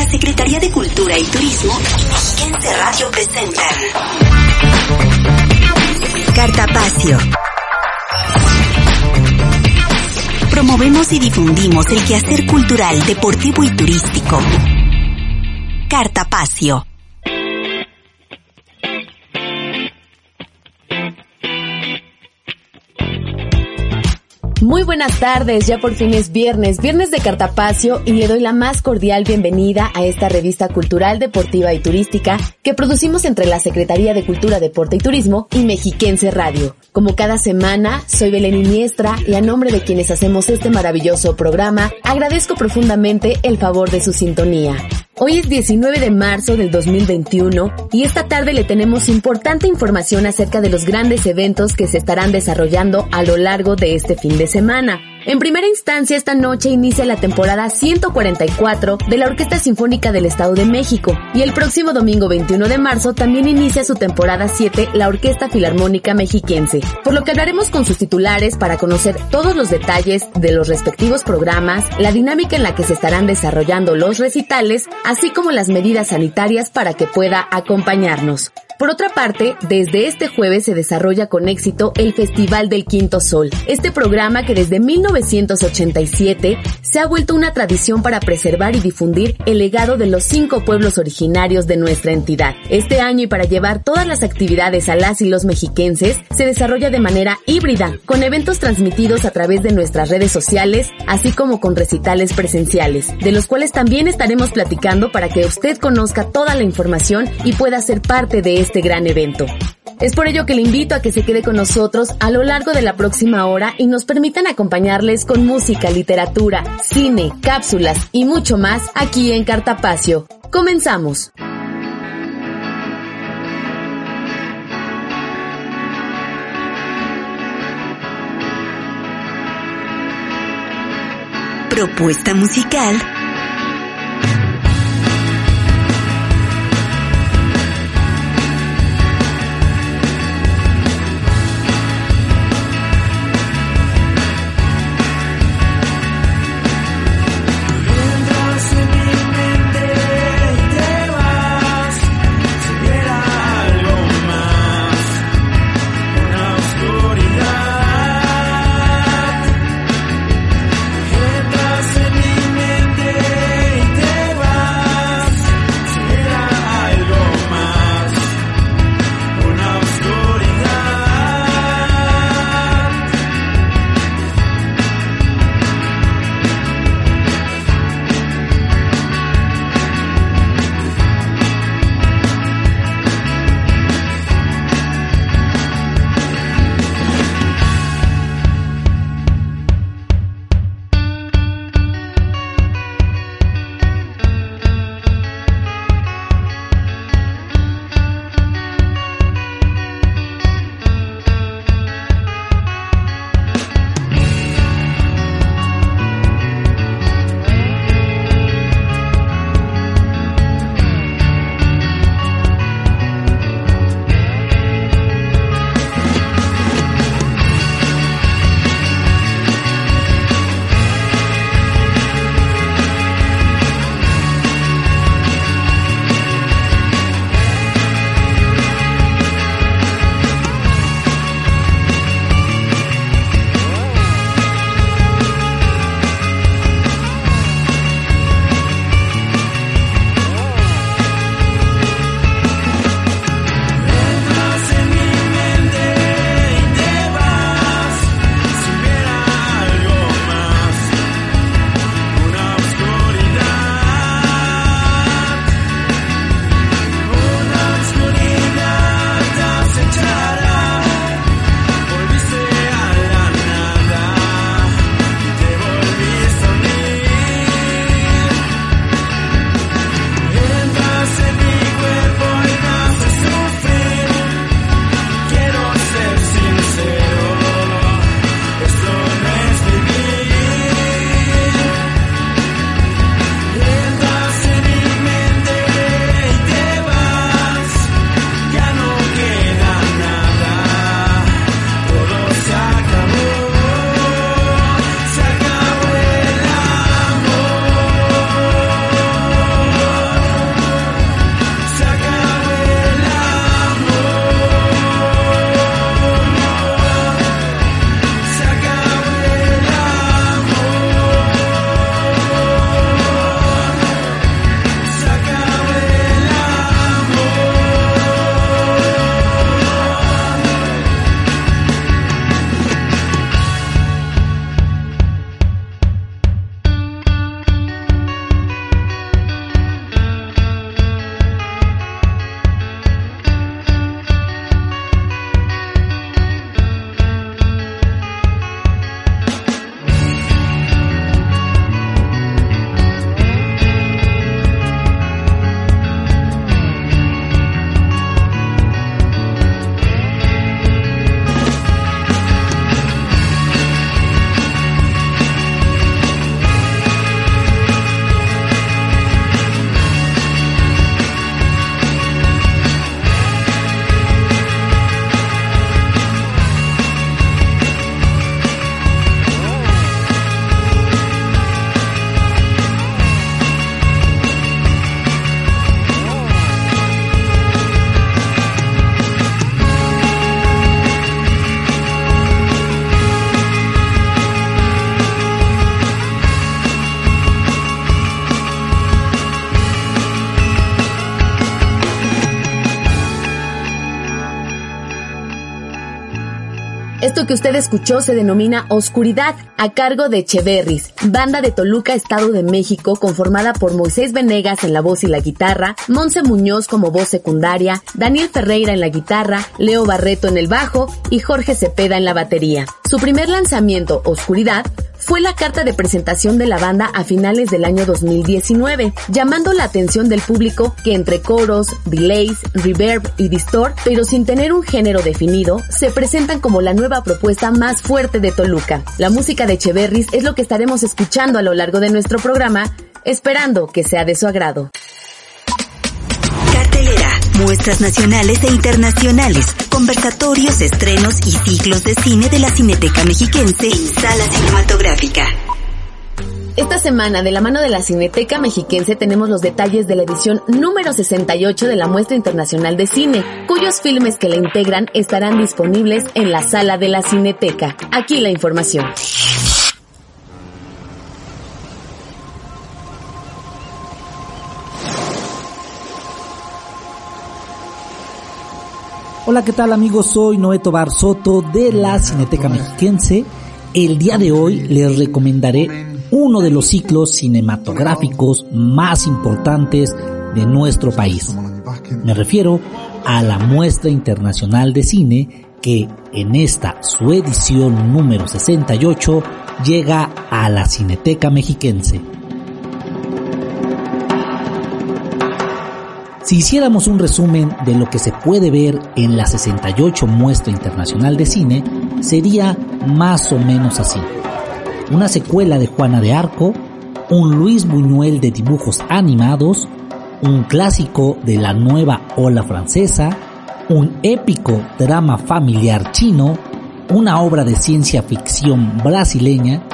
La Secretaría de Cultura y Turismo y Mexiquense Radio presentan Cartapacio. Promovemos y difundimos el quehacer cultural, deportivo y turístico. Cartapacio. Muy buenas tardes, ya por fin es viernes, viernes de Cartapacio y le doy la más cordial bienvenida a esta revista cultural, deportiva y turística que producimos entre la Secretaría de Cultura, Deporte y Turismo y Mexiquense Radio. Como cada semana, soy Belén Iniestra y a nombre de quienes hacemos este maravilloso programa, agradezco profundamente el favor de su sintonía. Hoy es 19 de marzo del 2021 y esta tarde le tenemos importante información acerca de los grandes eventos que se estarán desarrollando a lo largo de este fin de semana. En primera instancia, esta noche inicia la temporada 144 de la Orquesta Sinfónica del Estado de México. Y el próximo domingo 21 de marzo también inicia su temporada 7 la Orquesta Filarmónica Mexiquense, por lo que hablaremos con sus titulares para conocer todos los detalles de los respectivos programas, la dinámica en la que se estarán desarrollando los recitales, así como las medidas sanitarias para que pueda acompañarnos. Por otra parte, desde este jueves se desarrolla con éxito el Festival del Quinto Sol, este programa que desde 1987 se ha vuelto una tradición para preservar y difundir el legado de los cinco pueblos originarios de nuestra entidad. Este año y para llevar todas las actividades a las y los mexiquenses, se desarrolla de manera híbrida, con eventos transmitidos a través de nuestras redes sociales, así como con recitales presenciales, de los cuales también estaremos platicando para que usted conozca toda la información y pueda ser parte de este gran evento. Es por ello que le invito a que se quede con nosotros a lo largo de la próxima hora y nos permitan acompañarles con música, literatura, cine, cápsulas y mucho más aquí en Cartapacio. Comenzamos. Propuesta musical que usted escuchó se denomina Oscuridad, a cargo de Cheverris, banda de Toluca, Estado de México, conformada por Moisés Venegas en la voz y la guitarra, Monse Muñoz como voz secundaria, Daniel Ferreira en la guitarra, Leo Barreto en el bajo y Jorge Cepeda en la batería. Su primer lanzamiento, Oscuridad, fue la carta de presentación de la banda a finales del año 2019, llamando la atención del público que entre coros, delays, reverb y distort, pero sin tener un género definido, se presentan como la nueva propuesta más fuerte de Toluca. La música de Cheverris es lo que estaremos escuchando a lo largo de nuestro programa, esperando que sea de su agrado. Muestras nacionales e internacionales, conversatorios, estrenos y ciclos de cine de la Cineteca Mexiquense en Sala Cinematográfica. Esta semana, de la mano de la Cineteca Mexiquense, tenemos los detalles de la edición número 68 de la Muestra Internacional de Cine, cuyos filmes que la integran estarán disponibles en la sala de la Cineteca. Aquí la información. Hola, ¿qué tal amigos? Soy Noeto Bar Soto de la Cineteca Mexiquense. El día de hoy les recomendaré uno de los ciclos cinematográficos más importantes de nuestro país. Me refiero a la Muestra Internacional de Cine que en esta su edición número 68 llega a la Cineteca Mexiquense. Si hiciéramos un resumen de lo que se puede ver en la 68 Muestra Internacional de Cine, sería más o menos así. Una secuela de Juana de Arco, un Luis Buñuel de dibujos animados, un clásico de la nueva ola francesa, un épico drama familiar chino, una obra de ciencia ficción brasileña,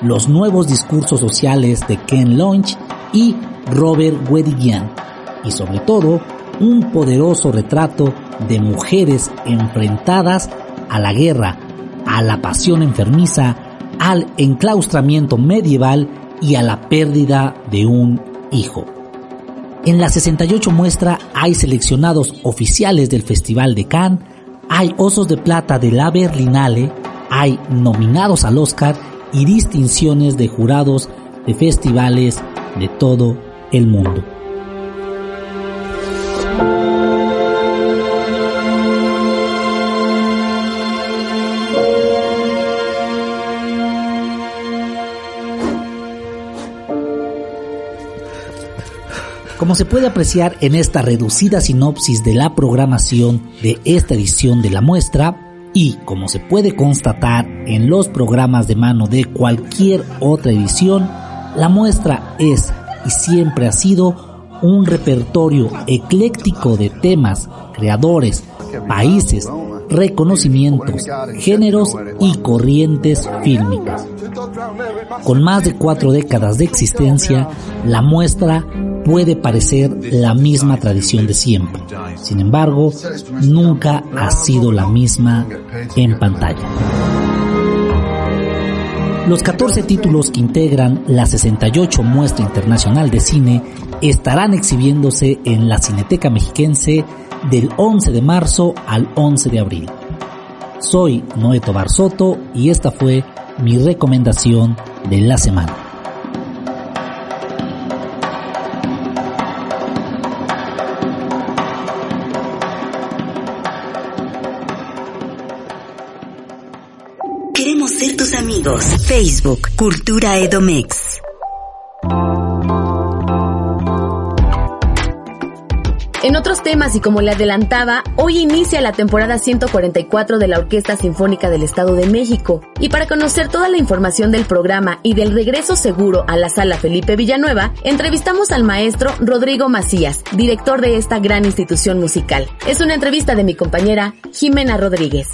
los nuevos discursos sociales de Ken Loach y Robert Guédiguian y sobre todo un poderoso retrato de mujeres enfrentadas a la guerra, a la pasión enfermiza, al enclaustramiento medieval y a la pérdida de un hijo. En la 68 muestra hay seleccionados oficiales del Festival de Cannes, hay osos de plata de la Berlinale, hay nominados al Oscar y distinciones de jurados de festivales de todo el mundo. Como se puede apreciar en esta reducida sinopsis de la programación de esta edición de la muestra, y como se puede constatar en los programas de mano de cualquier otra edición, la muestra es y siempre ha sido un repertorio ecléctico de temas, creadores, países, reconocimientos, géneros y corrientes fílmicas. Con más de cuatro décadas de existencia, la muestra puede parecer la misma tradición de siempre. Sin embargo, nunca ha sido la misma en pantalla. Los 14 títulos que integran la 68 Muestra Internacional de Cine estarán exhibiéndose en la Cineteca Mexiquense del 11 de marzo al 11 de abril. Soy Noeto Barsoto y esta fue mi recomendación de la semana. Facebook, Cultura Edomex. En otros temas, y como le adelantaba, hoy inicia la temporada 144 de la Orquesta Sinfónica del Estado de México. Y para conocer toda la información del programa y del regreso seguro a la sala Felipe Villanueva, entrevistamos al maestro Rodrigo Macías, director de esta gran institución musical. Es una entrevista de mi compañera Jimena Rodríguez.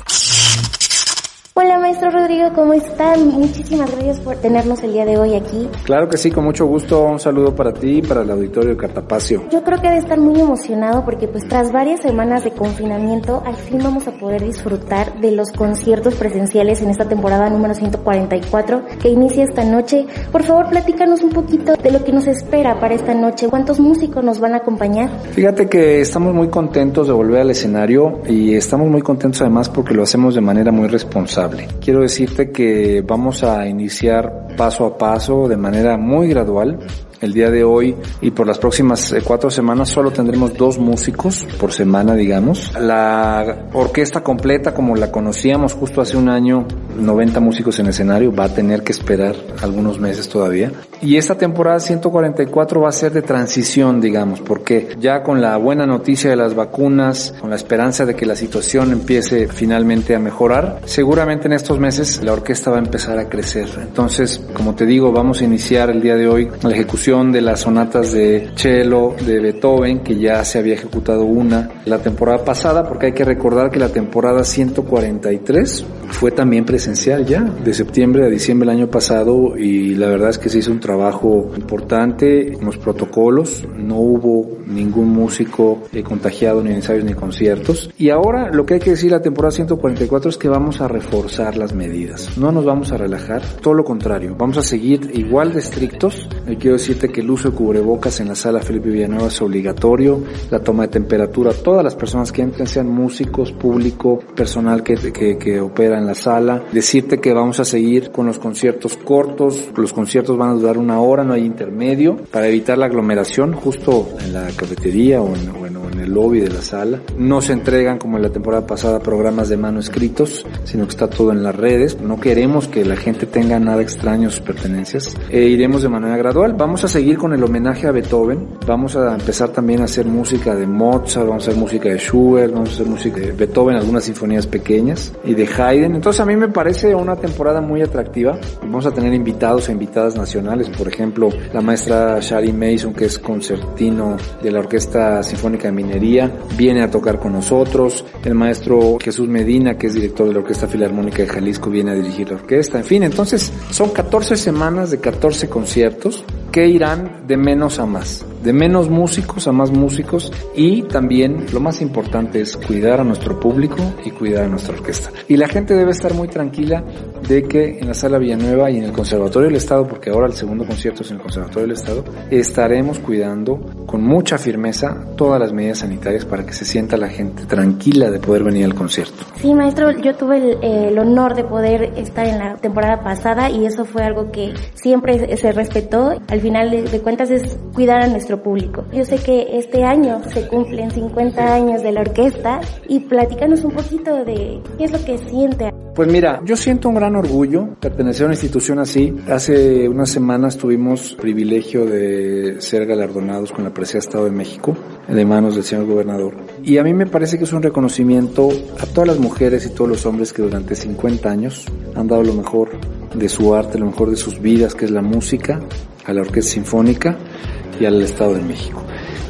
Hola maestro Rodrigo, ¿cómo están? Muchísimas gracias por tenernos el día de hoy aquí. Claro que sí, con mucho gusto. Un saludo para ti y para el auditorio de Cartapacio. Yo creo que debe estar muy emocionado porque pues tras varias semanas de confinamiento, al fin vamos a poder disfrutar de los conciertos presenciales en esta temporada número 144 que inicia esta noche. Por favor, platícanos un poquito de lo que nos espera para esta noche. ¿Cuántos músicos nos van a acompañar? Fíjate que estamos muy contentos de volver al escenario y estamos muy contentos además porque lo hacemos de manera muy responsable Quiero decirte que vamos a iniciar paso a paso, de manera muy gradual, el día de hoy y por las próximas eh, cuatro semanas solo tendremos dos músicos por semana, digamos. La orquesta completa, como la conocíamos justo hace un año, 90 músicos en escenario, va a tener que esperar algunos meses todavía. Y esta temporada 144 va a ser de transición, digamos, porque ya con la buena noticia de las vacunas, con la esperanza de que la situación empiece finalmente a mejorar, seguramente en estos meses la orquesta va a empezar a crecer. Entonces, como te digo, vamos a iniciar el día de hoy la ejecución de las sonatas de cello de Beethoven, que ya se había ejecutado una la temporada pasada, porque hay que recordar que la temporada 143 fue también presencial ya, de septiembre a diciembre del año pasado, y la verdad es que se hizo un trabajo importante en los protocolos, no hubo ningún músico eh, contagiado ni en ensayos ni conciertos. Y ahora lo que hay que decir la temporada 144 es que vamos a reforzar las medidas, no nos vamos a relajar, todo lo contrario, vamos a seguir igual de estrictos, quiero decir que el uso de cubrebocas en la sala Felipe Villanueva es obligatorio, la toma de temperatura, todas las personas que entren, sean músicos, público, personal que, que, que opera en la sala. Decirte que vamos a seguir con los conciertos cortos, los conciertos van a durar una hora, no hay intermedio, para evitar la aglomeración justo en la cafetería o en, bueno, en el lobby de la sala. No se entregan como en la temporada pasada programas de mano escritos, sino que está todo en las redes. No queremos que la gente tenga nada extraño sus pertenencias. E iremos de manera gradual. Vamos a seguir con el homenaje a Beethoven. Vamos a empezar también a hacer música de Mozart, vamos a hacer música de Schubert, vamos a hacer música de Beethoven, algunas sinfonías pequeñas y de Haydn. Entonces a mí me parece una temporada muy atractiva. Vamos a tener invitados e invitadas nacionales, por ejemplo, la maestra Shari Mason, que es concertino de la Orquesta Sinfónica Minería, viene a tocar con nosotros. El maestro Jesús Medina, que es director de la Orquesta Filarmónica de Jalisco, viene a dirigir la orquesta. En fin, entonces son 14 semanas de 14 conciertos que irán de menos a más, de menos músicos a más músicos y también lo más importante es cuidar a nuestro público y cuidar a nuestra orquesta. Y la gente debe estar muy tranquila de que en la Sala Villanueva y en el Conservatorio del Estado, porque ahora el segundo concierto es en el Conservatorio del Estado, estaremos cuidando con mucha firmeza todas las medidas sanitarias para que se sienta la gente tranquila de poder venir al concierto. Sí, maestro, yo tuve el, honor de poder estar en la temporada pasada y eso fue algo que siempre se respetó. Al final de, cuentas es cuidar a nuestro público. Yo sé que este año se cumplen 50 años de la orquesta y platícanos un poquito de qué es lo que siente. Pues mira, yo siento un gran orgullo pertenecer a una institución así. Hace unas semanas tuvimos privilegio de ser galardonados con la de Estado de México de manos del señor gobernador. Y a mí me parece que es un reconocimiento a todas las mujeres y todos los hombres que durante 50 años han dado lo mejor de su arte, lo mejor de sus vidas, que es la música, a la Orquesta Sinfónica y al Estado de México.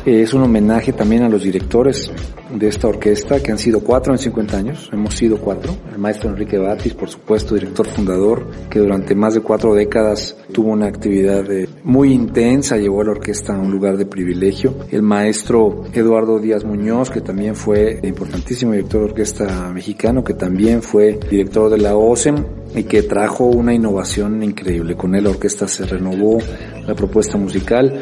Es un homenaje también a los directores de esta orquesta, que han sido cuatro en 50 años, hemos sido cuatro. El maestro Enrique Batis, por supuesto, director fundador, que durante más de cuatro décadas tuvo una actividad eh, muy intensa, llevó a la orquesta a un lugar de privilegio. El maestro Eduardo Díaz Muñoz, que también fue importantísimo director de orquesta mexicano, que también fue director de la OSEM y que trajo una innovación increíble. Con él la orquesta se renovó, la propuesta musical.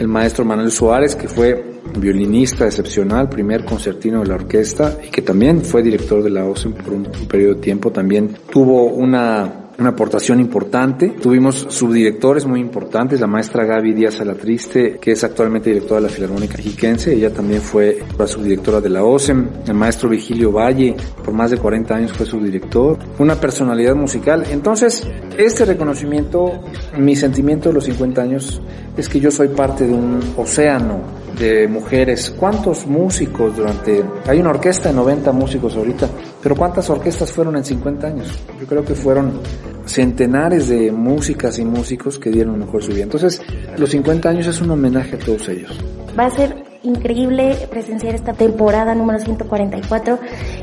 El maestro Manuel Suárez, que fue violinista excepcional, primer concertino de la orquesta y que también fue director de la OSEM por un, periodo de tiempo, también tuvo una una aportación importante. Tuvimos subdirectores muy importantes, la maestra Gaby Díaz Alatriste, que es actualmente directora de la Filarmónica Mexiquense, ella también fue la subdirectora de la OSEM, el maestro Vigilio Valle, por más de 40 años fue subdirector, una personalidad musical. Entonces, este reconocimiento, mi sentimiento de los 50 años es que yo soy parte de un océano de mujeres. ¿Cuántos músicos durante... Hay una orquesta de 90 músicos ahorita, pero ¿cuántas orquestas fueron en 50 años? Yo creo que fueron centenares de músicas y músicos que dieron mejor su vida. Entonces, los 50 años es un homenaje a todos ellos. Va a ser increíble presenciar esta temporada número 144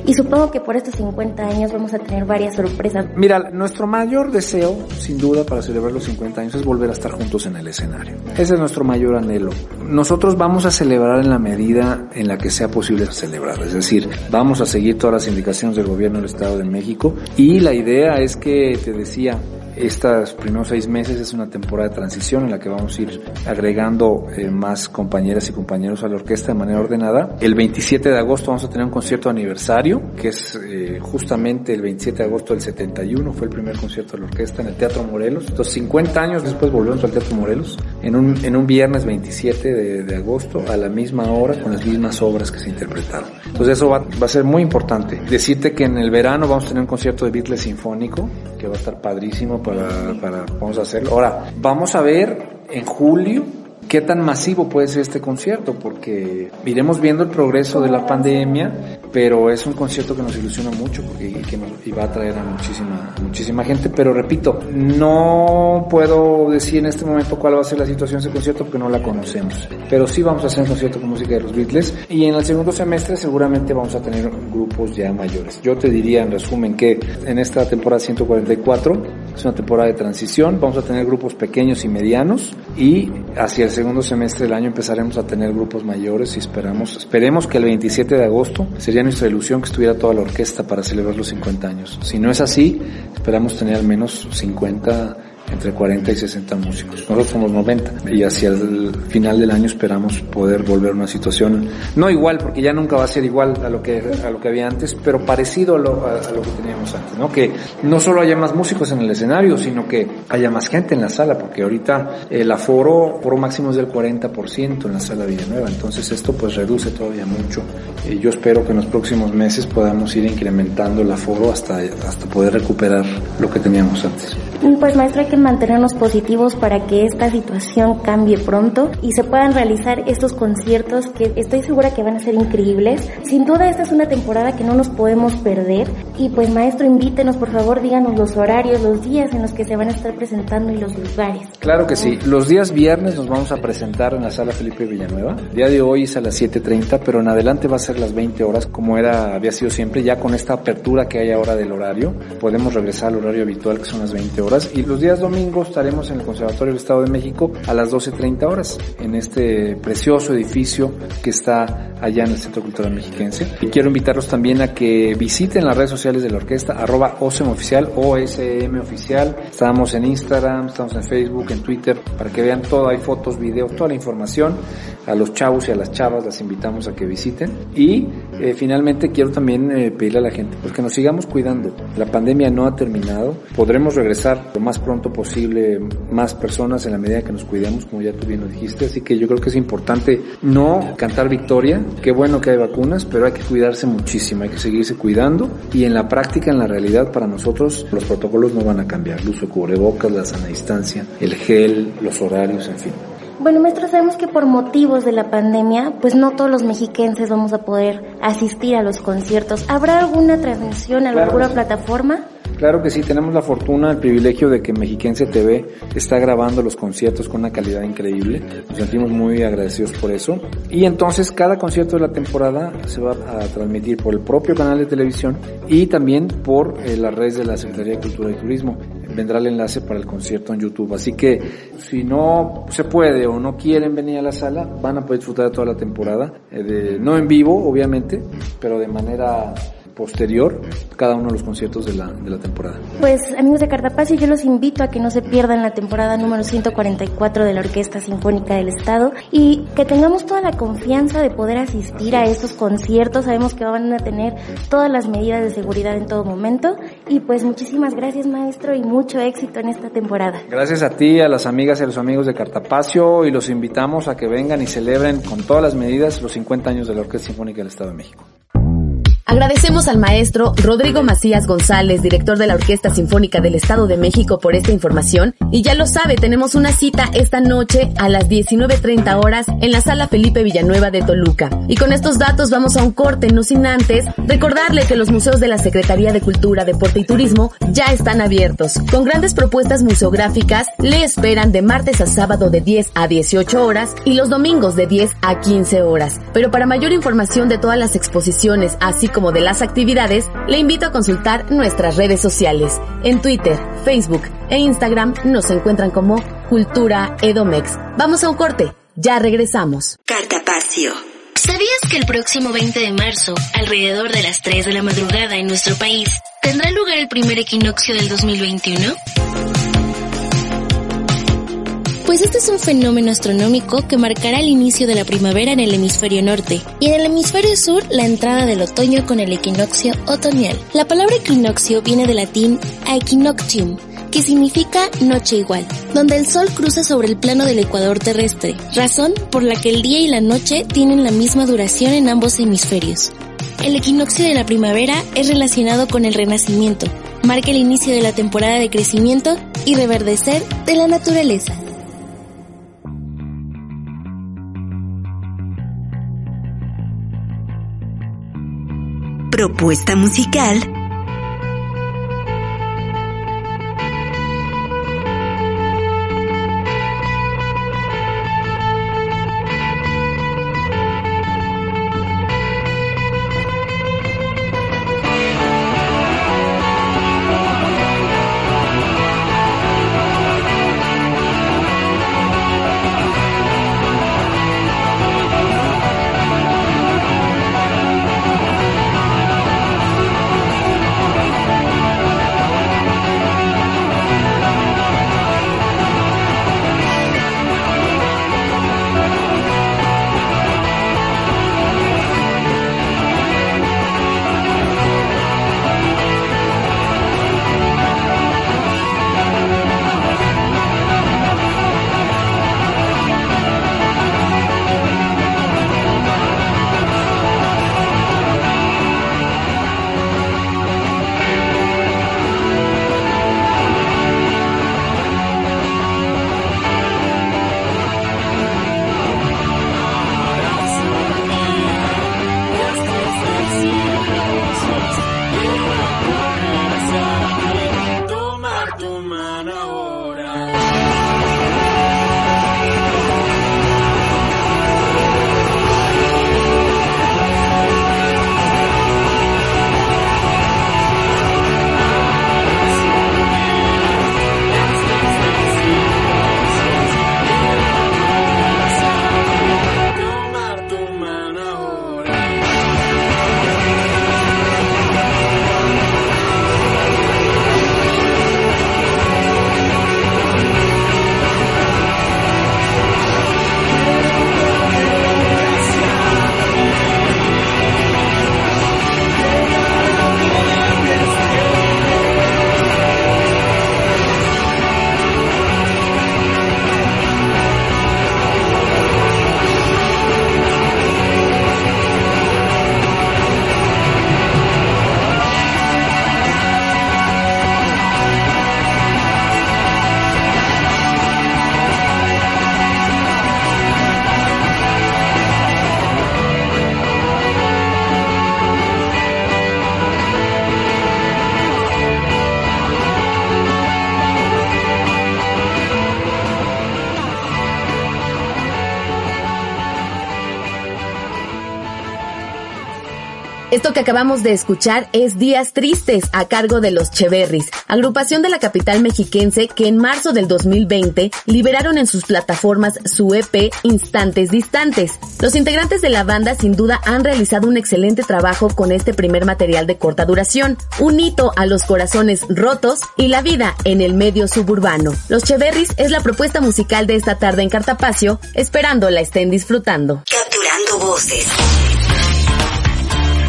y supongo que por estos 50 años vamos a tener varias sorpresas. Mira, nuestro mayor deseo, sin duda, para celebrar los 50 años es volver a estar juntos en el escenario. Ese es nuestro mayor anhelo. Nosotros vamos a celebrar en la medida en la que sea posible celebrar, es decir, vamos a seguir todas las indicaciones del gobierno del Estado de México y la idea es que, te decía, estos primeros seis meses es una temporada de transición en la que vamos a ir agregando eh, más compañeras y compañeros a la orquesta de manera ordenada. El 27 de agosto vamos a tener un concierto aniversario, que es eh, justamente el 27 de agosto del 71, fue el primer concierto de la orquesta en el Teatro Morelos. Entonces 50 años después volvemos al Teatro Morelos, en un, en un viernes 27 de, de agosto, a la misma hora, con las mismas obras que se interpretaron. Entonces eso va, va a ser muy importante. Decirte que en el verano vamos a tener un concierto de Beatles sinfónico, que va a estar padrísimo para, para vamos a hacerlo. Ahora, vamos a ver en julio qué tan masivo puede ser este concierto, porque iremos viendo el progreso de la pandemia, pero es un concierto que nos ilusiona mucho porque que nos, y va a traer a muchísima, muchísima gente. Pero repito, no puedo decir en este momento cuál va a ser la situación de ese concierto porque no la conocemos. Pero sí vamos a hacer un concierto con música de los Beatles y en el segundo semestre seguramente vamos a tener grupos ya mayores. Yo te diría en resumen que en esta temporada 144 es una temporada de transición, vamos a tener grupos pequeños y medianos y hacia el segundo semestre del año empezaremos a tener grupos mayores y esperamos, esperemos que el 27 de agosto sería nuestra ilusión que estuviera toda la orquesta para celebrar los 50 años. Si no es así, esperamos tener al menos 50 entre 40 y 60 músicos. Nosotros somos 90 y hacia el final del año esperamos poder volver a una situación, no igual, porque ya nunca va a ser igual a lo que, a lo que había antes, pero parecido a lo, a, a lo que teníamos antes, ¿no? Que no solo haya más músicos en el escenario, sino que haya más gente en la sala, porque ahorita el aforo, aforo máximo es del 40% en la sala Villanueva, entonces esto pues reduce todavía mucho. Y yo espero que en los próximos meses podamos ir incrementando el aforo hasta, hasta poder recuperar lo que teníamos antes. Pues maestro, hay que mantenernos positivos para que esta situación cambie pronto y se puedan realizar estos conciertos que estoy segura que van a ser increíbles. Sin duda esta es una temporada que no nos podemos perder y pues maestro invítenos por favor, díganos los horarios, los días en los que se van a estar presentando y los lugares. Claro que sí, los días viernes nos vamos a presentar en la sala Felipe Villanueva. El día de hoy es a las 7.30, pero en adelante va a ser las 20 horas como era, había sido siempre, ya con esta apertura que hay ahora del horario, podemos regresar al horario habitual que son las 20 horas y los días domingos estaremos en el Conservatorio del Estado de México a las 12.30 horas en este precioso edificio que está allá en el Centro Cultural Mexiquense. Y quiero invitarlos también a que visiten las redes sociales de la orquesta, arroba OSM Oficial, OSM Oficial. Estamos en Instagram, estamos en Facebook, en Twitter, para que vean todo, hay fotos, videos, toda la información. A los chavos y a las chavas las invitamos a que visiten. Y eh, finalmente quiero también eh, pedirle a la gente pues que nos sigamos cuidando. La pandemia no ha terminado. Podremos regresar lo más pronto posible más personas en la medida que nos cuidemos, como ya tú bien lo dijiste. Así que yo creo que es importante no cantar victoria. Qué bueno que hay vacunas, pero hay que cuidarse muchísimo. Hay que seguirse cuidando. Y en la práctica, en la realidad, para nosotros los protocolos no van a cambiar. El uso de cubrebocas, la sana distancia, el gel, los horarios, en fin. Bueno, maestro, sabemos que por motivos de la pandemia, pues no todos los mexiquenses vamos a poder asistir a los conciertos. ¿Habrá alguna transmisión Claro alguna que sí. plataforma? Claro que sí, tenemos la fortuna, el privilegio de que Mexiquense TV está grabando los conciertos con una calidad increíble. Nos sentimos muy agradecidos por eso. Y entonces cada concierto de la temporada se va a transmitir por el propio canal de televisión y también por eh, las redes de la Secretaría de Cultura y Turismo. Vendrá el enlace para el concierto en YouTube. Así que si no se puede o no quieren venir a la sala, van a poder disfrutar de toda la temporada. eh, no en vivo, obviamente, pero de manera posterior cada uno de los conciertos de la, de la temporada. Pues amigos de Cartapacio, yo los invito a que no se pierdan la temporada número 144 de la Orquesta Sinfónica del Estado y que tengamos toda la confianza de poder asistir a estos conciertos. Sabemos que van a tener todas las medidas de seguridad en todo momento y pues muchísimas gracias maestro y mucho éxito en esta temporada. Gracias a ti, a las amigas y a los amigos de Cartapacio y los invitamos a que vengan y celebren con todas las medidas los 50 años de la Orquesta Sinfónica del Estado de México. Agradecemos al maestro Rodrigo Macías González, director de la Orquesta Sinfónica del Estado de México, por esta información. Y ya lo sabe, tenemos una cita esta noche a las 19.30 horas en la sala Felipe Villanueva de Toluca. Y con estos datos vamos a un corte, no sin antes recordarle que los museos de la Secretaría de Cultura, Deporte y Turismo ya están abiertos. Con grandes propuestas museográficas, le esperan de martes a sábado de 10 a 18 horas y los domingos de 10 a 15 horas. Pero para mayor información de todas las exposiciones, así como de las actividades, le invito a consultar nuestras redes sociales. En Twitter, Facebook e Instagram nos encuentran como Cultura Edomex. Vamos a un corte, ya regresamos. Cartapacio. ¿Sabías que el próximo 20 de marzo, alrededor de las 3 de la madrugada en nuestro país, tendrá lugar el primer equinoccio del 2021? Pues este es un fenómeno astronómico que marcará el inicio de la primavera en el hemisferio norte y en el hemisferio sur la entrada del otoño con el equinoccio otoñal. La palabra equinoccio viene del latín equinoctium, que significa noche igual, donde el sol cruza sobre el plano del ecuador terrestre, razón por la que el día y la noche tienen la misma duración en ambos hemisferios. El equinoccio de la primavera es relacionado con el renacimiento, marca el inicio de la temporada de crecimiento y reverdecer de la naturaleza. Propuesta musical que acabamos de escuchar es Días Tristes a cargo de los Cheverris, agrupación de la capital mexiquense que en marzo del 2020 liberaron en sus plataformas su EP Instantes Distantes. Los integrantes de la banda sin duda han realizado un excelente trabajo con este primer material de corta duración, un hito a los corazones rotos y la vida en el medio suburbano. Los Cheverris es la propuesta musical de esta tarde en Cartapacio, esperando la estén disfrutando.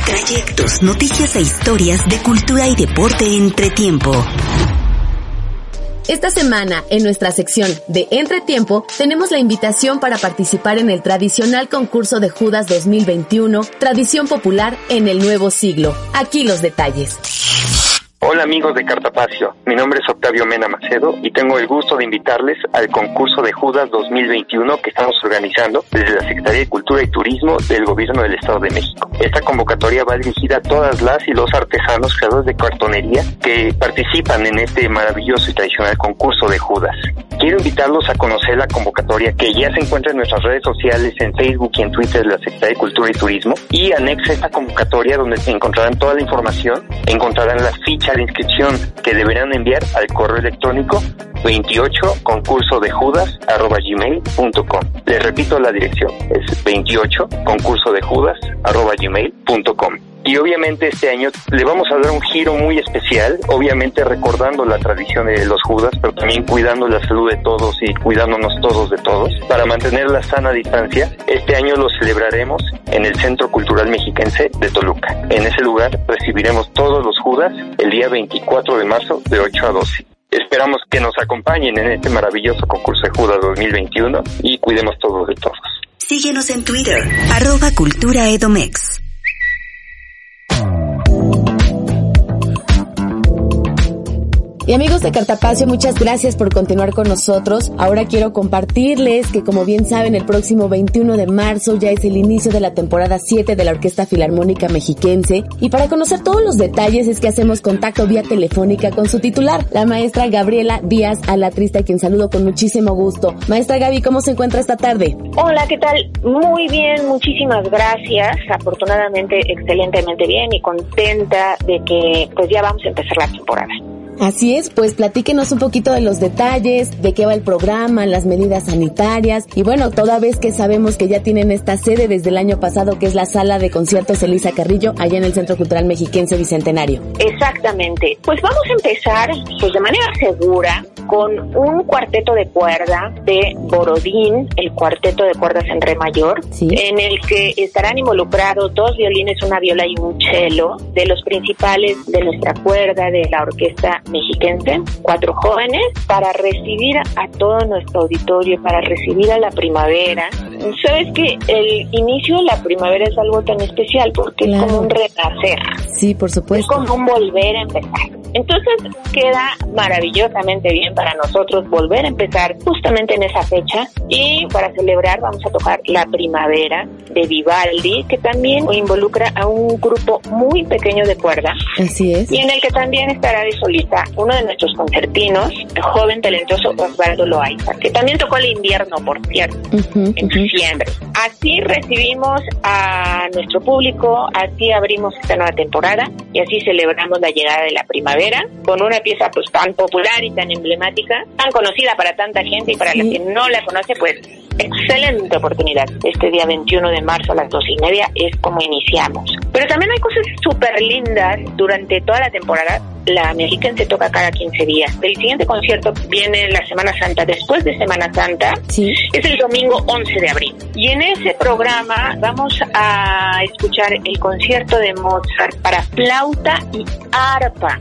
Trayectos, noticias e historias de cultura y deporte entre tiempo. Esta semana, en nuestra sección de Entretiempo, tenemos la invitación para participar en el tradicional concurso de Judas 2021, Tradición Popular en el Nuevo Siglo. Aquí los detalles. Hola amigos de Cartapacio, mi nombre es Octavio Mena Macedo y tengo el gusto de invitarles al concurso de Judas 2021 que estamos organizando desde la Secretaría de Cultura y Turismo del Gobierno del Estado de México. Esta convocatoria va dirigida a todas las y los artesanos creadores de cartonería que participan en este maravilloso y tradicional concurso de Judas. Quiero invitarlos a conocer la convocatoria que ya se encuentra en nuestras redes sociales, en Facebook y en Twitter de la Secretaría de Cultura y Turismo y anexa esta convocatoria donde encontrarán toda la información, encontrarán las fichas de inscripción que deberán enviar al correo electrónico 28 concurso de judas arroba gmail.com. Les repito la dirección, es 28 concurso de judas arroba gmail.com. Y obviamente este año le vamos a dar un giro muy especial, obviamente recordando la tradición de los Judas, pero también cuidando la salud de todos y cuidándonos todos de todos. Para mantener la sana distancia, este año lo celebraremos en el Centro Cultural Mexiquense de Toluca. En ese lugar recibiremos todos los Judas el día 24 de marzo de 8 a 12. Esperamos que nos acompañen en este maravilloso concurso de Judas 2021 y cuidemos todos de todos. Síguenos en Twitter, arroba Cultura Edomex. Y amigos de Cartapacio, muchas gracias por continuar con nosotros. Ahora quiero compartirles que como bien saben, el próximo 21 de marzo ya es el inicio de la temporada 7 de la Orquesta Filarmónica Mexiquense. Y para conocer todos los detalles es que hacemos contacto vía telefónica con su titular, la maestra Gabriela Díaz Alatrista, a quien saludo con muchísimo gusto. Maestra Gaby, ¿cómo se encuentra esta tarde? Hola, ¿qué tal? Muy bien, muchísimas gracias. Afortunadamente, excelentemente bien y contenta de que pues ya vamos a empezar la temporada. Así es, pues platíquenos un poquito de los detalles, de qué va el programa, las medidas sanitarias y bueno, toda vez que sabemos que ya tienen esta sede desde el año pasado que es la sala de conciertos Elisa Carrillo allá en el Centro Cultural Mexiquense Bicentenario. Exactamente. Pues vamos a empezar pues de manera segura con un cuarteto de cuerda de Borodín, el cuarteto de cuerdas en re mayor, en el que estarán involucrados dos violines, una viola y un cello de los principales de nuestra cuerda de la orquesta mexiquense, cuatro jóvenes, para recibir a todo nuestro auditorio, para recibir a la primavera. Sabes que el inicio de la primavera es algo tan especial porque es como un renacer. Sí, por supuesto. Es como un volver a empezar. Entonces queda maravillosamente bien para nosotros volver a empezar justamente en esa fecha y para celebrar vamos a tocar La Primavera de Vivaldi, que también involucra a un grupo muy pequeño de cuerda. Así es. Y en el que también estará de solista uno de nuestros concertinos, el joven talentoso Osvaldo Loaiza, que también tocó el invierno, por cierto, en diciembre. Así recibimos a nuestro público, así abrimos esta nueva temporada y así celebramos la llegada de la primavera con una pieza pues tan popular y tan emblemática, tan conocida para tanta gente y para la que no la conoce, pues excelente oportunidad. Este día 21 de marzo a las dos y media es como iniciamos. Pero también hay cosas súper lindas durante toda la temporada. La Mexican se toca cada 15 días. El siguiente concierto viene la Semana Santa, después de Semana Santa. Es el domingo 11 de abril. Y en ese programa vamos a escuchar el concierto de Mozart para flauta y arpa.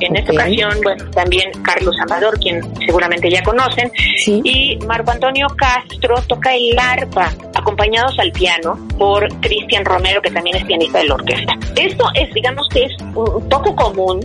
En esta ocasión, bueno, también Carlos Amador, quien seguramente ya conocen, y Marco Antonio Castro toca el arpa, acompañados al piano por Cristian Romero, que también es pianista de la orquesta. Esto es, digamos que es un poco común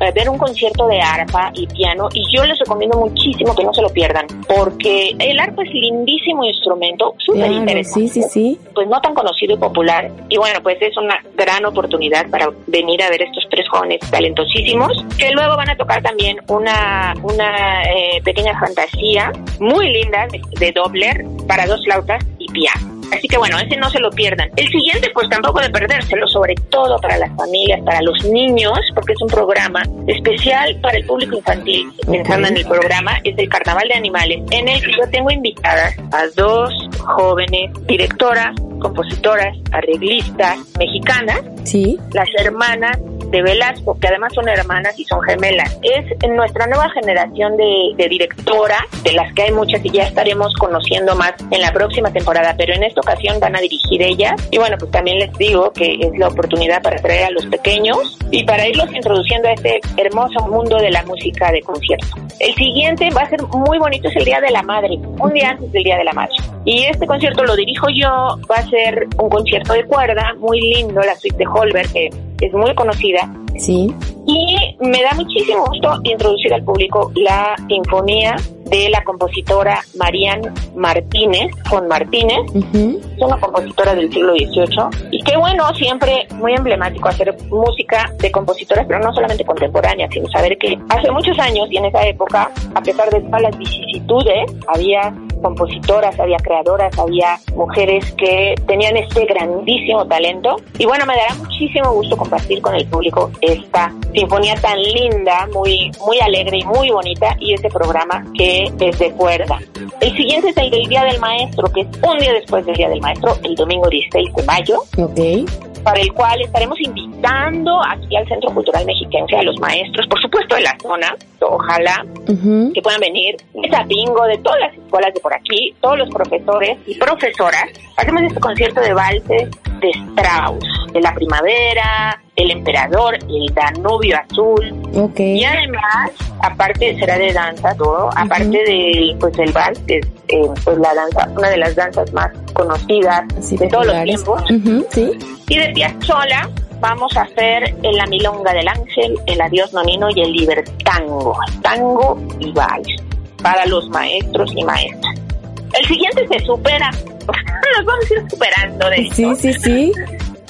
eh, ver un concierto de arpa y piano y yo les recomiendo muchísimo que no se lo pierdan porque el arpa es lindísimo instrumento, súper interesante. Sí, sí, sí. Pues no tan conocido y popular y bueno, pues es una gran oportunidad para venir a ver estos tres jóvenes talentosísimos que luego van a tocar también una, una eh, pequeña fantasía muy linda de, de Dobler para dos flautas y piano. Así que bueno, ese no se lo pierdan. El siguiente, pues tampoco de perdérselo, sobre todo para las familias, para los niños, porque es un programa especial para el público infantil. Pensando en el programa, es el Carnaval de Animales, en el que yo tengo invitadas a dos jóvenes directoras, compositoras, arreglistas mexicanas, sí. las hermanas de Velasco, que además son hermanas y son gemelas. Es nuestra nueva generación de, de directora, de las que hay muchas y ya estaremos conociendo más en la próxima temporada, pero en esta ocasión van a dirigir ellas. Y bueno, pues también les digo que es la oportunidad para traer a los pequeños y para irlos introduciendo a este hermoso mundo de la música de concierto. El siguiente va a ser muy bonito, es el Día de la Madre, un día antes del Día de la Madre. Y este concierto lo dirijo yo, va a ser un concierto de cuerda, muy lindo, la suite de Holberg, que es muy conocida. Sí. Y me da muchísimo gusto introducir al público la sinfonía de la compositora Marian Martínez, con Martínez. Es una compositora del siglo XVIII. Y qué bueno, siempre muy emblemático hacer música de compositoras, pero no solamente contemporáneas, sino saber que hace muchos años y en esa época, a pesar de todas las vicisitudes, había compositoras, había creadoras, había mujeres que tenían este grandísimo talento. Y bueno, me dará muchísimo gusto compartir con el público esta sinfonía tan linda, muy, muy alegre y muy bonita y este programa que es de cuerda. El siguiente es el del Día del Maestro, que es un día después del Día del Maestro, el domingo 16 de mayo. Ok para el cual estaremos invitando aquí al Centro Cultural Mexiquense a los maestros, por supuesto de la zona, ojalá que puedan venir de Tapingo, de todas las escuelas de por aquí, todos los profesores y profesoras. Hacemos este concierto de valses de Strauss, de la primavera, el emperador, el Danubio azul. Y además, aparte será de danza todo, aparte del pues el vals, que es eh, pues la danza, una de las danzas más conocidas de todos los tiempos. Y de Piazzolla vamos a hacer en la milonga del ángel, el adiós nonino y el libertango, tango y vals para los maestros y maestras. El siguiente se supera, nos vamos a ir superando de Sí, sí, sí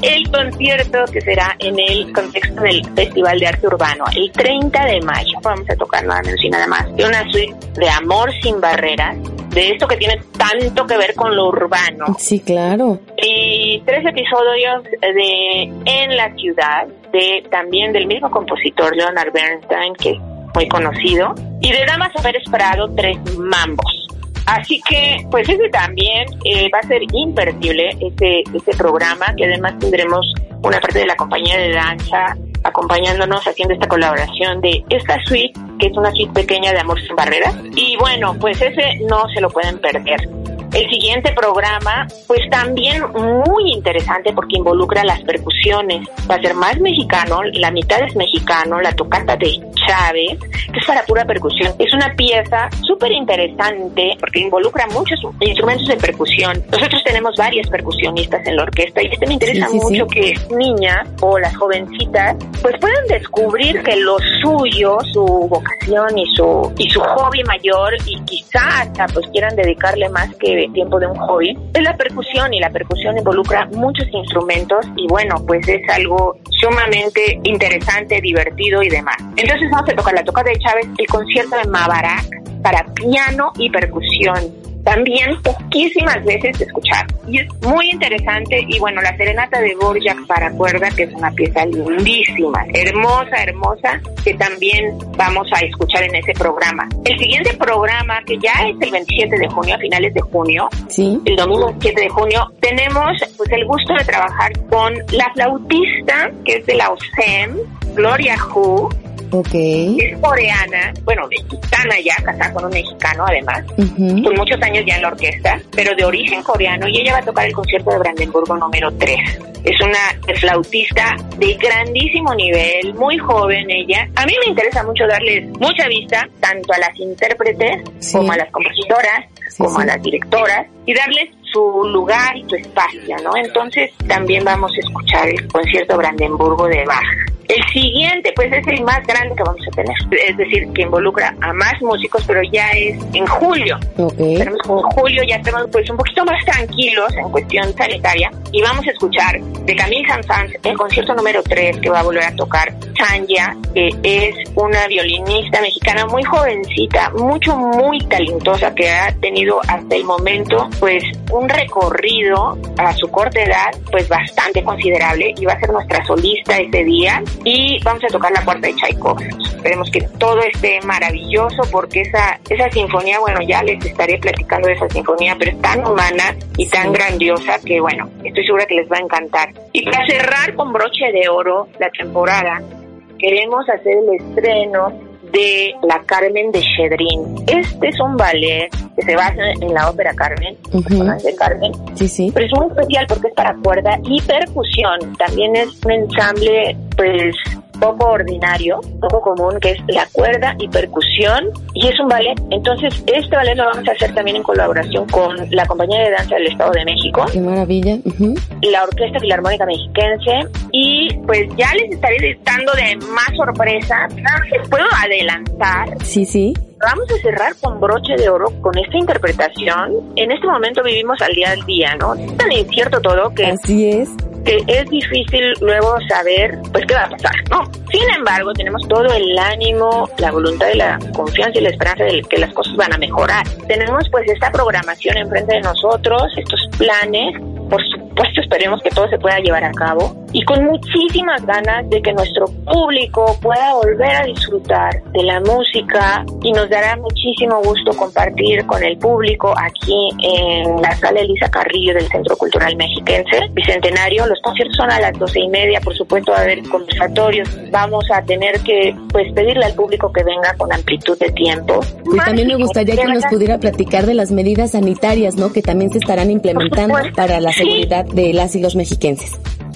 el concierto que será en el contexto del Festival de Arte Urbano, el 30 de mayo. Vamos a tocar nada menos y nada más de una suite de Amor sin Barreras, de esto que tiene tanto que ver con lo urbano. Sí, claro. Y tres episodios de En la ciudad, de también del mismo compositor Leonard Bernstein, que es muy conocido, y de Damas Haber Esperado, tres mambos. Así que, pues ese también eh, va a ser imperdible, ese, ese programa, que además tendremos una parte de la compañía de danza acompañándonos haciendo esta colaboración de esta suite, que es una suite pequeña de Amor sin Barreras. Y bueno, pues ese no se lo pueden perder. El siguiente programa, pues también muy interesante porque involucra las percusiones. Va a ser más mexicano, la mitad es mexicano, la tocata de Chávez, que es para pura percusión. Es una pieza súper interesante porque involucra muchos instrumentos de percusión. Nosotros tenemos varias percusionistas en la orquesta y este me interesa mucho que niñas o las jovencitas pues puedan descubrir que lo suyo, su vocación y su y su hobby mayor y quizá hasta pues quieran dedicarle más que tiempo de un hobby, es la percusión y la percusión involucra muchos instrumentos y bueno, pues es algo sumamente interesante, divertido y demás. Entonces vamos a tocar la toca de Chávez, el concierto de Mabarak para piano y percusión también poquísimas veces escuchar. Y es muy interesante. Y bueno, la serenata de Borjak para cuerda, que es una pieza lindísima, hermosa, hermosa, que también vamos a escuchar en ese programa. El siguiente programa, que ya es el 27 de junio, a finales de junio, ¿Sí? el domingo 27 de junio, tenemos pues el gusto de trabajar con la flautista, que es de la OSEM, Gloria Hu, es coreana, bueno, mexicana ya, casada con un mexicano además, por muchos años ya en la orquesta, pero de origen coreano y ella va a tocar el concierto de Brandenburgo número 3. Es una flautista de grandísimo nivel, muy joven ella. A mí me interesa mucho darles mucha vista tanto a las intérpretes como a las compositoras, como a las directoras y darles su lugar y su espacio, ¿no? Entonces también vamos a escuchar el concierto Brandenburgo de Bach. El siguiente, pues es el más grande que vamos a tener, es decir, que involucra a más músicos, pero ya es en julio. Tenemos en julio ya estamos pues un poquito más tranquilos en cuestión sanitaria y vamos a escuchar de Camille Saint-Saëns el concierto número 3 que va a volver a tocar Tanya, que es una violinista mexicana muy jovencita, mucho, muy talentosa, que ha tenido hasta el momento pues un recorrido a su corta edad pues bastante considerable y va a ser nuestra solista ese día y vamos a tocar la cuarta de Tchaikovsky. Esperemos que todo esté maravilloso porque esa, esa sinfonía, bueno, ya les estaré platicando de esa sinfonía, pero es tan humana y tan grandiosa que, bueno, estoy segura que les va a encantar. Y para cerrar con broche de oro la temporada, queremos hacer el estreno de La Carmen de Chedrin. Este es un ballet que se basa en la ópera Carmen, de Carmen. Sí, sí. Pero es muy especial porque es para cuerda y percusión. También es un ensamble, pues, poco ordinario, poco común, que es la cuerda y percusión, y es un ballet. Entonces, este ballet lo vamos a hacer también en colaboración con la Compañía de Danza del Estado de México. Qué maravilla. La Orquesta Filarmónica Mexiquense, y pues ya les estaré dando de más sorpresa. ¿Puedo adelantar? Sí, sí. Vamos a cerrar con broche de oro con esta interpretación. En este momento vivimos al día al día, ¿no? Es tan incierto todo que... Así es que es difícil luego saber pues qué va a pasar, ¿no? Sin embargo, tenemos todo el ánimo, la voluntad y la confianza y la esperanza de que las cosas van a mejorar. Tenemos pues esta programación enfrente de nosotros, estos planes, por supuesto esperemos que todo se pueda llevar a cabo y con muchísimas ganas de que nuestro público pueda volver a disfrutar de la música y nos dará muchísimo gusto compartir con el público aquí en la sala Elisa Carrillo del Centro Cultural Mexiquense, Bicentenario, los conciertos son a las doce y media, por supuesto va a haber conversatorios, vamos a tener que pues pedirle al público que venga con amplitud de tiempo. Y también me gustaría que nos pudiera platicar de las medidas sanitarias, ¿no? Que también se estarán implementando para la seguridad de las y los mexiquenses.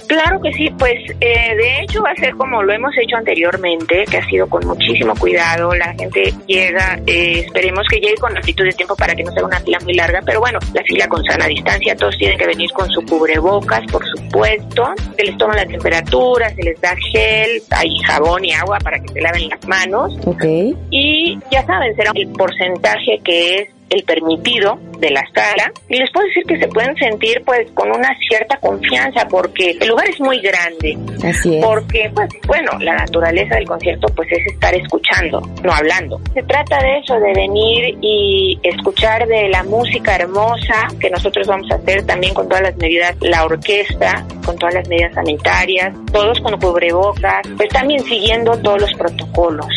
Claro que sí, pues eh, de hecho va a ser como lo hemos hecho anteriormente, que ha sido con muchísimo cuidado, la gente llega, eh, esperemos que llegue con actitud de tiempo para que no sea una fila muy larga, pero bueno, la fila con sana distancia, todos tienen que venir con su cubrebocas, por supuesto, se les toma la temperatura, se les da gel, hay jabón y agua para que se laven las manos. Ok. Y ya saben, será el porcentaje que es el permitido de la sala y les puedo decir que se pueden sentir pues con una cierta confianza porque el lugar es muy grande. Así es. Porque pues bueno, la naturaleza del concierto pues es estar escuchando, no hablando. Se trata de eso, de venir y escuchar de la música hermosa que nosotros vamos a hacer también con todas las medidas, la orquesta, con todas las medidas sanitarias, todos con cubrebocas, pues también siguiendo todos los protocolos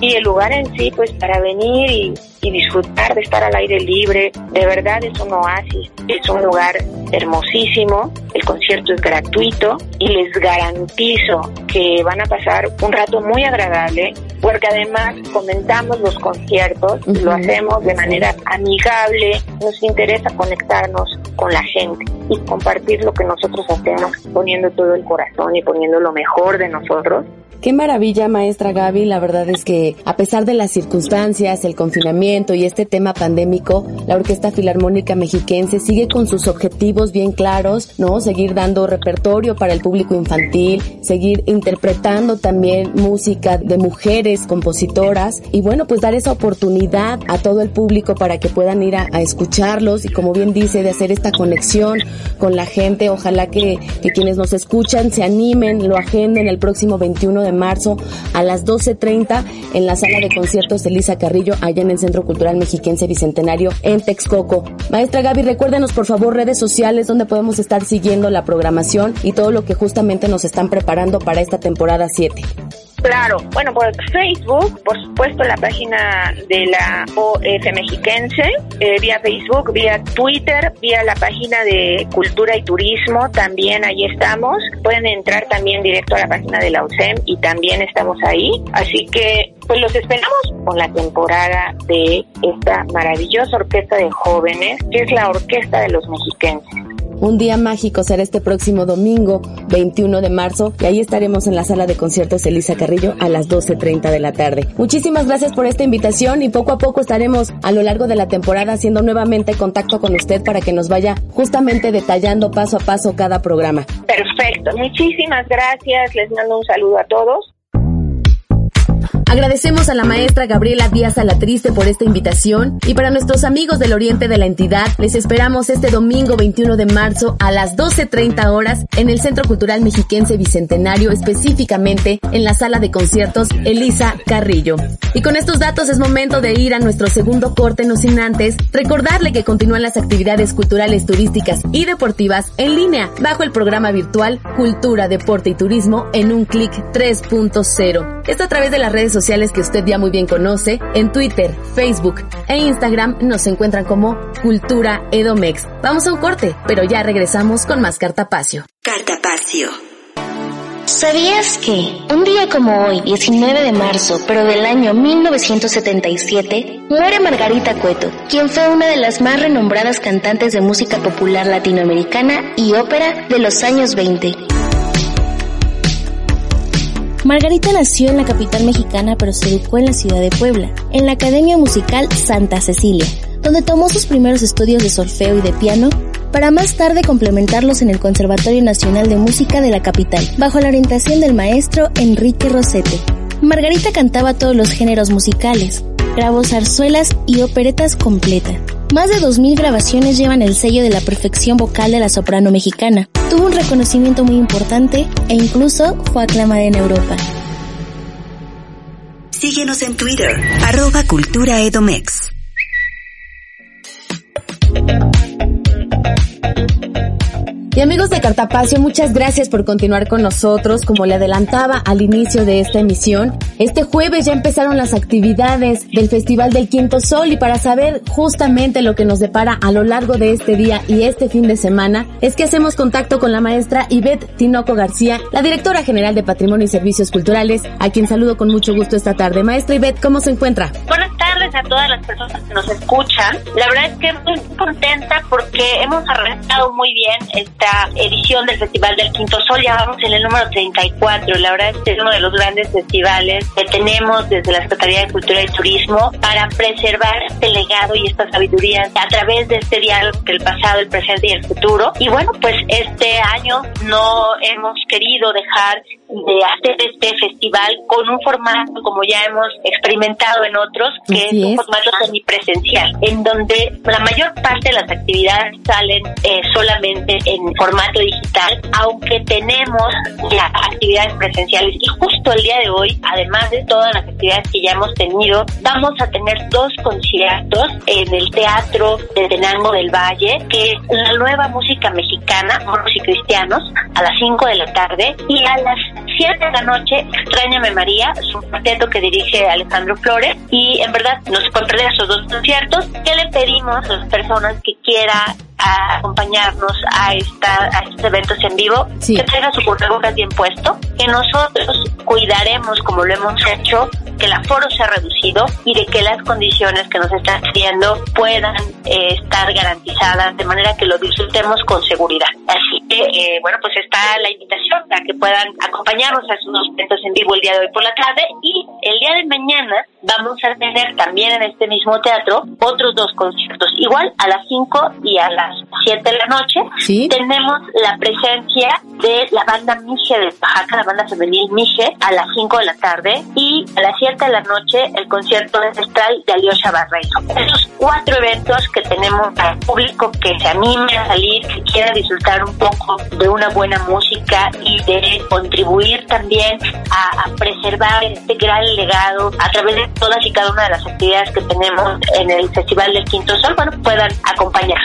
y el lugar en sí, pues para venir y, disfrutar de estar al aire libre, de verdad es un oasis, es un lugar hermosísimo, el concierto es gratuito y les garantizo que van a pasar un rato muy agradable porque además comentamos los conciertos, lo hacemos de manera amigable, nos interesa conectarnos con la gente y compartir lo que nosotros hacemos poniendo todo el corazón y poniendo lo mejor de nosotros. Qué maravilla, maestra Gaby. La verdad es que a pesar de las circunstancias, el confinamiento y este tema pandémico, la Orquesta Filarmónica Mexiquense sigue con sus objetivos bien claros, ¿no? Seguir dando repertorio para el público infantil, seguir interpretando también música de mujeres compositoras y bueno, pues dar esa oportunidad a todo el público para que puedan ir a, escucharlos y como bien dice, de hacer esta conexión con la gente. Ojalá que, que quienes nos escuchan se animen, lo agenden el próximo 21 de marzo a las 12.30 en la sala de conciertos Elisa Carrillo, allá en el Centro Cultural Mexiquense Bicentenario en Texcoco. Maestra Gaby, recuérdenos por favor redes sociales donde podemos estar siguiendo la programación y todo lo que justamente nos están preparando para esta temporada 7. Claro, bueno, por Facebook, por supuesto, la página de la OF Mexiquense, eh, vía Facebook, vía Twitter, vía la página de Cultura y Turismo, también ahí estamos. Pueden entrar también directo a la página de la OSEM y también estamos ahí. Así que, pues los esperamos con la temporada de esta maravillosa orquesta de jóvenes, que es la Orquesta de los Mexiquenses. Un día mágico será este próximo domingo 21 de marzo y ahí estaremos en la sala de conciertos Elisa Carrillo a las 12.30 de la tarde. Muchísimas gracias por esta invitación y poco a poco estaremos a lo largo de la temporada haciendo nuevamente contacto con usted para que nos vaya justamente detallando paso a paso cada programa. Perfecto, muchísimas gracias, les mando un saludo a todos. Agradecemos a la maestra Gabriela Díaz Alatriste por esta invitación y para nuestros amigos del oriente de la entidad les esperamos este domingo 21 de marzo a las 12.30 horas en el Centro Cultural Mexiquense Bicentenario, específicamente en la sala de conciertos Elisa Carrillo. Y con estos datos es momento de ir a nuestro segundo corte, no sin antes recordarle que continúan las actividades culturales, turísticas y deportivas en línea bajo el programa virtual Cultura, Deporte y Turismo en un clic 3.0. Esto a través de las redes sociales que usted ya muy bien conoce. En Twitter, Facebook e Instagram nos encuentran como Cultura Edomex. Vamos a un corte, pero ya regresamos con más Cartapacio. Cartapacio. ¿Sabías que un día como hoy, 19 de marzo, pero del año 1977, muere Margarita Cueto, quien fue una de las más renombradas cantantes de música popular latinoamericana y ópera de los años 20? Margarita nació en la capital mexicana pero se educó en la ciudad de Puebla, en la Academia Musical Santa Cecilia, donde tomó sus primeros estudios de solfeo y de piano para más tarde complementarlos en el Conservatorio Nacional de Música de la capital, bajo la orientación del maestro Enrique Rosete. Margarita cantaba todos los géneros musicales, grabó zarzuelas y operetas completa. Más de 2.000 grabaciones llevan el sello de la perfección vocal de la soprano mexicana. Tuvo un reconocimiento muy importante e incluso fue aclamada en Europa. Síguenos en Twitter, arroba Cultura. Y amigos de Cartapacio, muchas gracias por continuar con nosotros. Como le adelantaba al inicio de esta emisión, este jueves ya empezaron las actividades del Festival del Quinto Sol y para saber justamente lo que nos depara a lo largo de este día y este fin de semana, es que hacemos contacto con la maestra Ivette Tinoco García, la directora general de Patrimonio y Servicios Culturales, a quien saludo con mucho gusto esta tarde. Maestra Ivette, ¿cómo se encuentra? Tardes a todas las personas que nos escuchan. La verdad es que muy contenta porque hemos arrancado muy bien esta edición del Festival del Quinto Sol. Ya vamos en el número 34. La verdad es que es uno de los grandes festivales que tenemos desde la Secretaría de Cultura y Turismo para preservar este legado y esta sabiduría a través de este diálogo entre el pasado, el presente y el futuro. Y bueno, pues este año no hemos querido dejar de hacer este festival con un formato como ya hemos experimentado en otros, que es un formato semipresencial, en donde la mayor parte de las actividades salen eh, solamente en formato digital, aunque tenemos las actividades presenciales. Y justo el día de hoy, además de todas las actividades que ya hemos tenido, vamos a tener dos conciertos en el Teatro de Tenango del Valle, que es la nueva música mexicana, moros y cristianos, a las 5 de la tarde, y a las 7 de la noche, Extrañame María, es un cuarteto que dirige Alejandro Flores, y en verdad nos perder esos dos conciertos. ¿Qué le pedimos a las personas que quieran acompañarnos a, esta, a estos eventos en vivo? Que traiga su cubrebocas bien puesto, que nosotros cuidaremos como lo hemos hecho, que el aforo sea reducido y de que las condiciones que nos están pidiendo puedan eh, estar garantizadas de manera que lo disfrutemos con seguridad. Así que, eh, bueno, pues está la invitación a que puedan acompañarnos a estos eventos en vivo el día de hoy por la tarde y el día de mañana vamos a tener también en este mismo teatro otros dos conciertos, igual a las 5 y a las 7 de la noche. Tenemos la presencia de la banda Mije de Oaxaca, la banda femenil Mije, a las 5 de la tarde y a las 7 de la noche el concierto ancestral de Aliosha Barreiro. Esos cuatro eventos que tenemos al público que se anime a salir, que quiera disfrutar un poco de una buena música y de contribuir también a, a preservar este gran legado a través de todas y cada una de las actividades que tenemos en el Festival del Quinto Sol, bueno, puedan acompañar.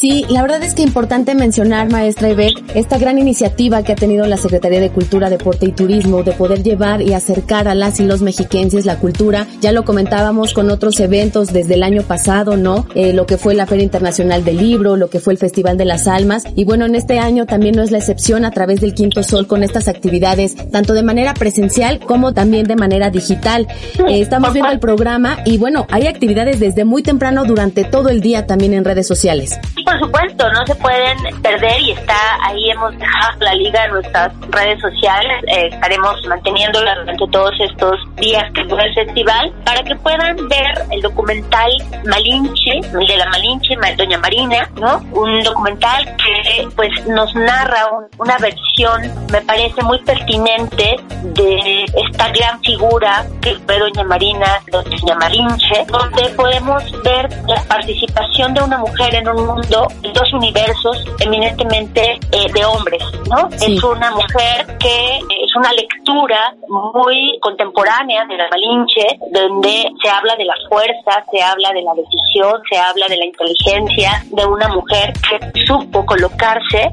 Sí, la verdad es que importante mencionar, maestra Ivette, esta gran iniciativa que ha tenido la Secretaría de Cultura, Deporte y Turismo de poder llevar y acercar a las y los mexiquenses la cultura. Ya lo comentábamos con otros eventos desde el año pasado, ¿no? Eh, lo que fue la Feria Internacional del Libro, lo que fue el Festival de las Almas. Y bueno, en este año también no es la excepción a través del Quinto Sol con estas actividades, tanto de manera presencial como también de manera digital. Eh, estamos viendo el programa y bueno, hay actividades desde muy temprano durante todo el día también en redes sociales por supuesto, no se pueden perder y está ahí hemos dejado la liga en nuestras redes sociales. Eh, estaremos manteniéndola durante todos estos días que dura el festival para que puedan ver el documental Malinche, el de la Malinche, Doña Marina, ¿no? Un documental que pues nos narra una versión, me parece muy pertinente, de esta gran figura que fue Doña Marina, Doña Malinche, donde podemos ver la participación de una mujer en un mundo dos universos eminentemente eh, de hombres, ¿no? Es una mujer que es una lectura muy contemporánea de la Malinche, donde se habla de la fuerza, se habla de la decisión, se habla de la inteligencia de una mujer que supo colocarse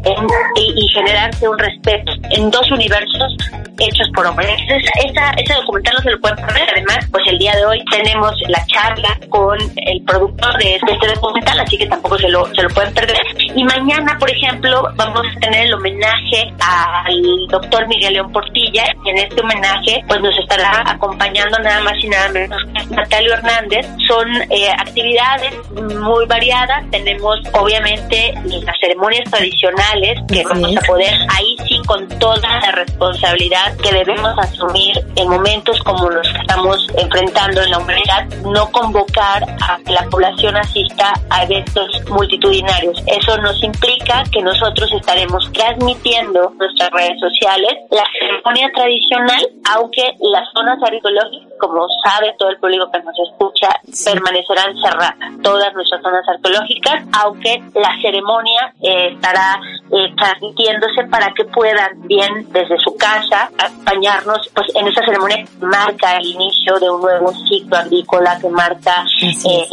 y, generarse un respeto en dos universos hechos por hombres. ese documental no se lo pueden perder. Además, pues el día de hoy tenemos la charla con el productor de este documental, así que tampoco se lo, se lo pueden perder. Y mañana, por ejemplo, vamos a tener el homenaje al doctor Miguel León Portilla y en este homenaje pues nos estará acompañando nada más y nada menos que Natalio Hernández. Son eh, actividades muy variadas. Tenemos obviamente las ceremonias tradicionales que vamos a poder ahí sí con toda la responsabilidad que debemos asumir en momentos como los que estamos enfrentando en la humanidad, no convocar a que la población asista a eventos multitudinarios. Eso nos implica que nosotros estaremos transmitiendo nuestras redes sociales la ceremonia tradicional, aunque las zonas arqueológicas, como sabe todo el público que nos escucha, permanecerán cerradas. Todas nuestras zonas arqueológicas, aunque la ceremonia eh, estará eh, transmitiéndose para que puedan bien desde su casa acompañarnos pues en esa ceremonia que marca el inicio de un nuevo ciclo agrícola que marca eh,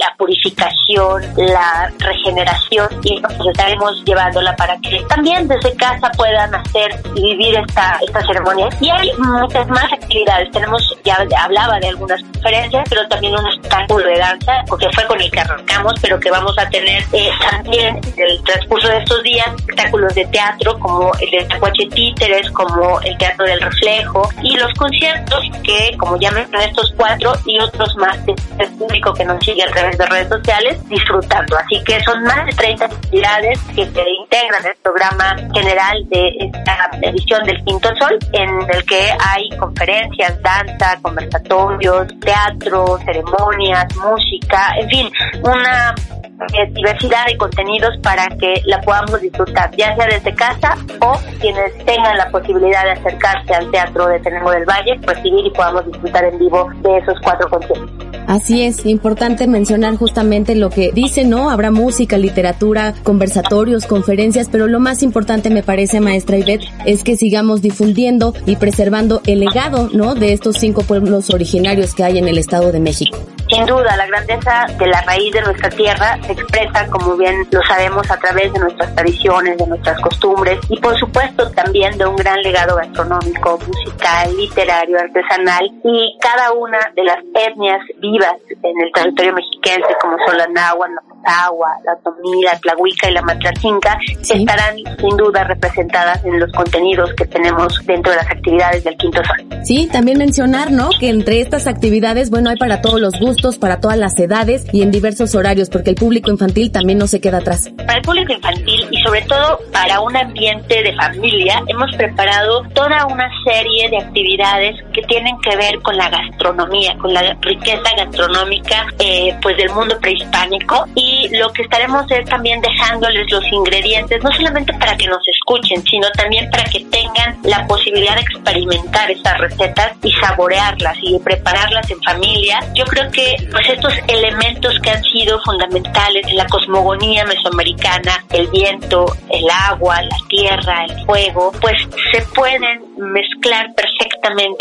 la purificación, la regeneración y nos estaremos llevándola para que también desde casa puedan hacer y vivir esta, esta ceremonia. Y hay muchas más actividades. Tenemos, ya hablaba de algunas conferencias, pero también un espectáculo de danza, porque fue con el que arrancamos, pero que vamos a tener eh, también en el transcurso de estos días espectáculos de teatro como el de Tacuache Títeres, como el Teatro del Reflejo y los conciertos que, como ya mencioné, estos cuatro y otros más del público que nos sigue a través de redes sociales disfrutando. Así que son más de 30 actividades que se integran en el programa general de esta edición del Quinto Sol, en el que hay conferencias, danza, conversatorios, teatro, ceremonias, música, en fin, una diversidad de contenidos para que la podamos disfrutar, ya sea desde casa o quienes tengan la posibilidad de acercarse al Teatro de Tenango del Valle, recibir y podamos disfrutar en vivo de esos cuatro conciertos. Así es, importante mencionar justamente lo que dice, ¿no? Habrá música, literatura, conversatorios, conferencias, pero lo más importante me parece, maestra Ivette, es que sigamos difundiendo y preservando el legado, ¿no? De estos cinco pueblos originarios que hay en el Estado de México. Sin duda, la grandeza de la raíz de nuestra tierra se expresa, como bien lo sabemos, a través de nuestras tradiciones, de nuestras costumbres y, por supuesto, también de un gran legado gastronómico, musical, literario, artesanal y cada una de las etnias vivas en el territorio mexiquense, como son la la agua, la tomí, la tlahuica y la matlacinca, estarán sin duda representadas en los contenidos que tenemos dentro de las actividades del Quinto Sol. Sí, también mencionar, ¿no? Que entre estas actividades, bueno, hay para todos los gustos para todas las edades y en diversos horarios, porque el público infantil también no se queda atrás. Para el público infantil y sobre todo para un ambiente de familia, hemos preparado toda una serie de actividades que tienen que ver con la gastronomía, con la riqueza gastronómica eh, pues del mundo prehispánico y lo que estaremos es también dejándoles los ingredientes, no solamente para que nos escuchen, sino también para que tengan la posibilidad de experimentar estas recetas y saborearlas y prepararlas en familia. Yo creo que pues estos elementos que han sido fundamentales en la cosmogonía mesoamericana, el viento, el agua, la tierra, el fuego, pues se pueden mezclar perfectamente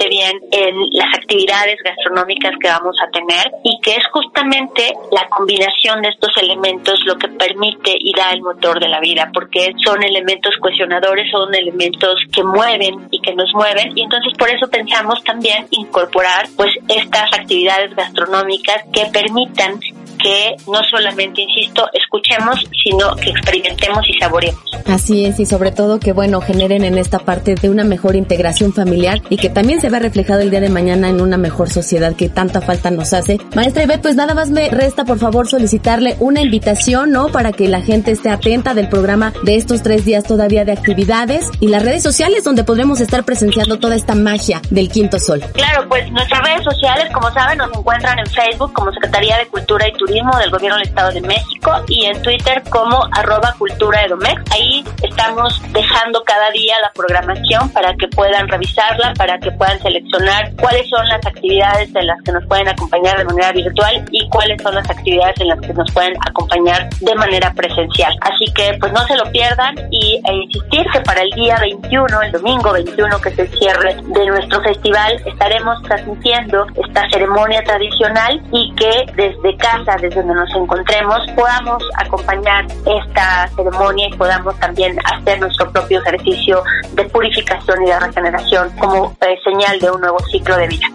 bien en las actividades gastronómicas que vamos a tener y que es justamente la combinación de estos elementos lo que permite y da el motor de la vida, porque son elementos cohesionadores, son elementos que mueven y que nos mueven. Y entonces por eso pensamos también incorporar pues estas actividades gastronómicas que permitan que no solamente, insisto, escuchemos, sino que experimentemos y saboreemos. Así es, y sobre todo que, bueno, generen en esta parte de una mejor integración familiar y que también se vea reflejado el día de mañana en una mejor sociedad que tanta falta nos hace. Maestra Ivette, pues nada más me resta, por favor, solicitarle una invitación, ¿no? Para que la gente esté atenta del programa de estos tres días todavía de actividades y las redes sociales donde podremos estar presenciando toda esta magia del Quinto Sol. Claro, pues nuestras redes sociales, como saben, nos encuentran en Facebook como Secretaría de Cultura y Turismo del Gobierno del Estado de México y en Twitter como arroba cultura edomex. Ahí estamos dejando cada día la programación para que puedan revisarla, para que puedan seleccionar cuáles son las actividades en las que nos pueden acompañar de manera virtual y cuáles son las actividades en las que nos pueden acompañar de manera presencial. Así que pues no se lo pierdan y e insistir que para el día 21, el domingo 21 que es el cierre de nuestro festival, estaremos transmitiendo esta ceremonia tradicional y que desde casa, desde donde nos encontremos, podamos acompañar esta ceremonia y podamos también hacer nuestro propio ejercicio de purificación y de regeneración como eh, señal de un nuevo ciclo de vida.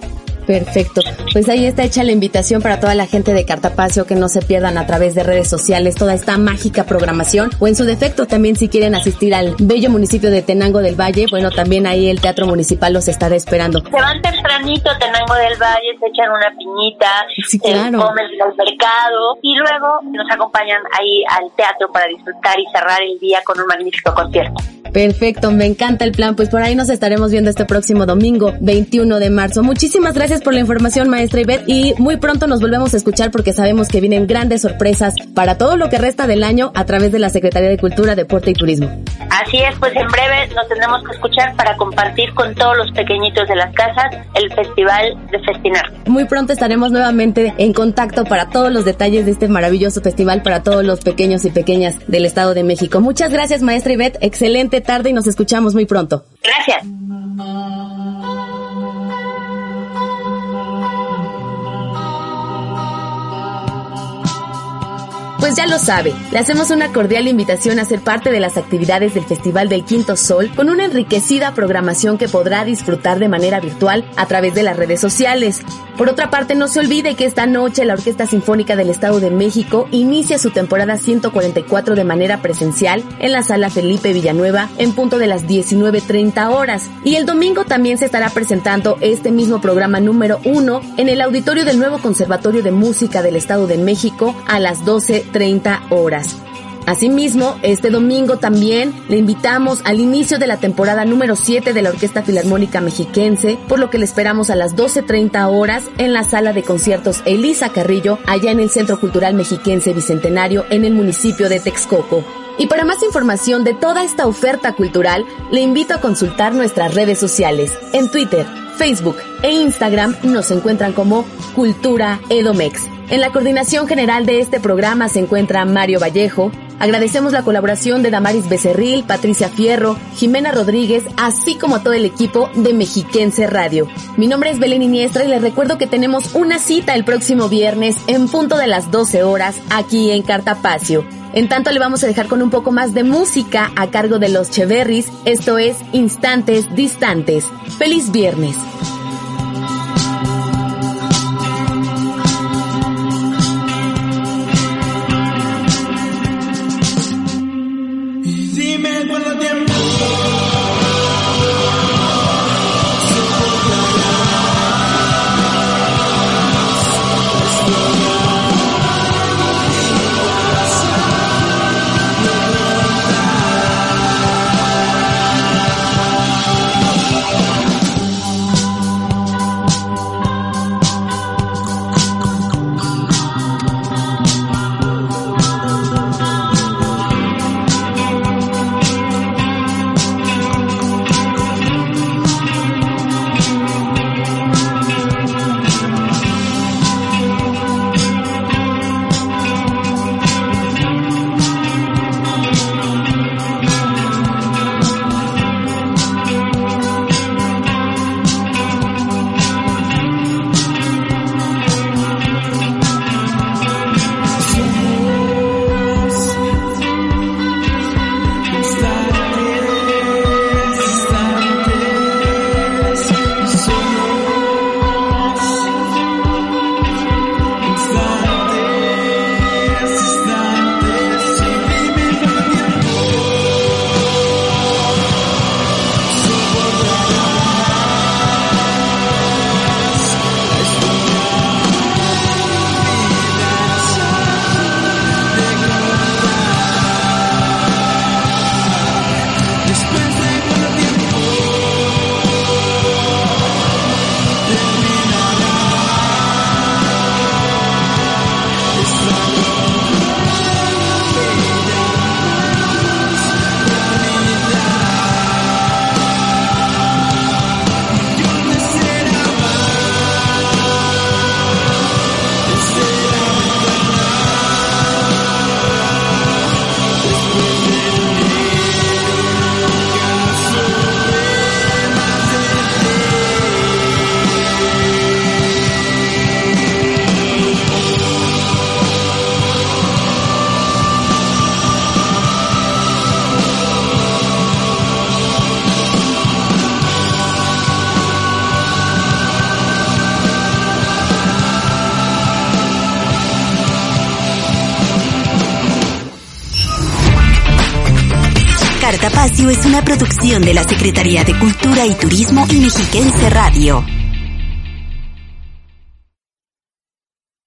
Perfecto. Pues ahí está hecha la invitación para toda la gente de Cartapacio que no se pierdan a través de redes sociales toda esta mágica programación o en su defecto también si quieren asistir al bello municipio de Tenango del Valle, bueno, también ahí el Teatro Municipal los estará esperando. Se van tempranito a Tenango del Valle, se echan una piñita, sí, claro. se comen el mercado y luego nos acompañan ahí al teatro para disfrutar y cerrar el día con un magnífico concierto. Perfecto, me encanta el plan. Pues por ahí nos estaremos viendo este próximo domingo, 21 de marzo. Muchísimas gracias por la información, maestra Ivette, y muy pronto nos volvemos a escuchar porque sabemos que vienen grandes sorpresas para todo lo que resta del año a través de la Secretaría de Cultura, Deporte y Turismo. Así es, pues en breve nos tendremos que escuchar para compartir con todos los pequeñitos de las casas el Festival de Festinar. Muy pronto estaremos nuevamente en contacto para todos los detalles de este maravilloso festival para todos los pequeños y pequeñas del Estado de México. Muchas gracias, maestra Ivette. Excelente tarde y nos escuchamos muy pronto. Gracias. Pues ya lo sabe, le hacemos una cordial invitación a ser parte de las actividades del Festival del Quinto Sol con una enriquecida programación que podrá disfrutar de manera virtual a través de las redes sociales. Por otra parte, no se olvide que esta noche la Orquesta Sinfónica del Estado de México inicia su temporada 144 de manera presencial en la Sala Felipe Villanueva en punto de las 19.30 horas. Y el domingo también se estará presentando este mismo programa número 1 en el auditorio del nuevo Conservatorio de Música del Estado de México a las 12 30 horas. Asimismo, este domingo también le invitamos al inicio de la temporada número 7 de la Orquesta Filarmónica Mexiquense, por lo que le esperamos a las 12.30 horas en la sala de conciertos Elisa Carrillo, allá en el Centro Cultural Mexiquense Bicentenario, en el municipio de Texcoco. Y para más información de toda esta oferta cultural, le invito a consultar nuestras redes sociales. En Twitter, Facebook e Instagram nos encuentran como Cultura Edomex. En la coordinación general de este programa se encuentra Mario Vallejo. Agradecemos la colaboración de Damaris Becerril, Patricia Fierro, Jimena Rodríguez, así como todo el equipo de Mexiquense Radio. Mi nombre es Belén Iniestra y les recuerdo que tenemos una cita el próximo viernes en punto de las 12 horas aquí en Cartapacio. En tanto le vamos a dejar con un poco más de música a cargo de los Cheverris. Esto es Instantes Distantes. ¡Feliz viernes! Producción de la Secretaría de Cultura y Turismo y Mexiquense Radio.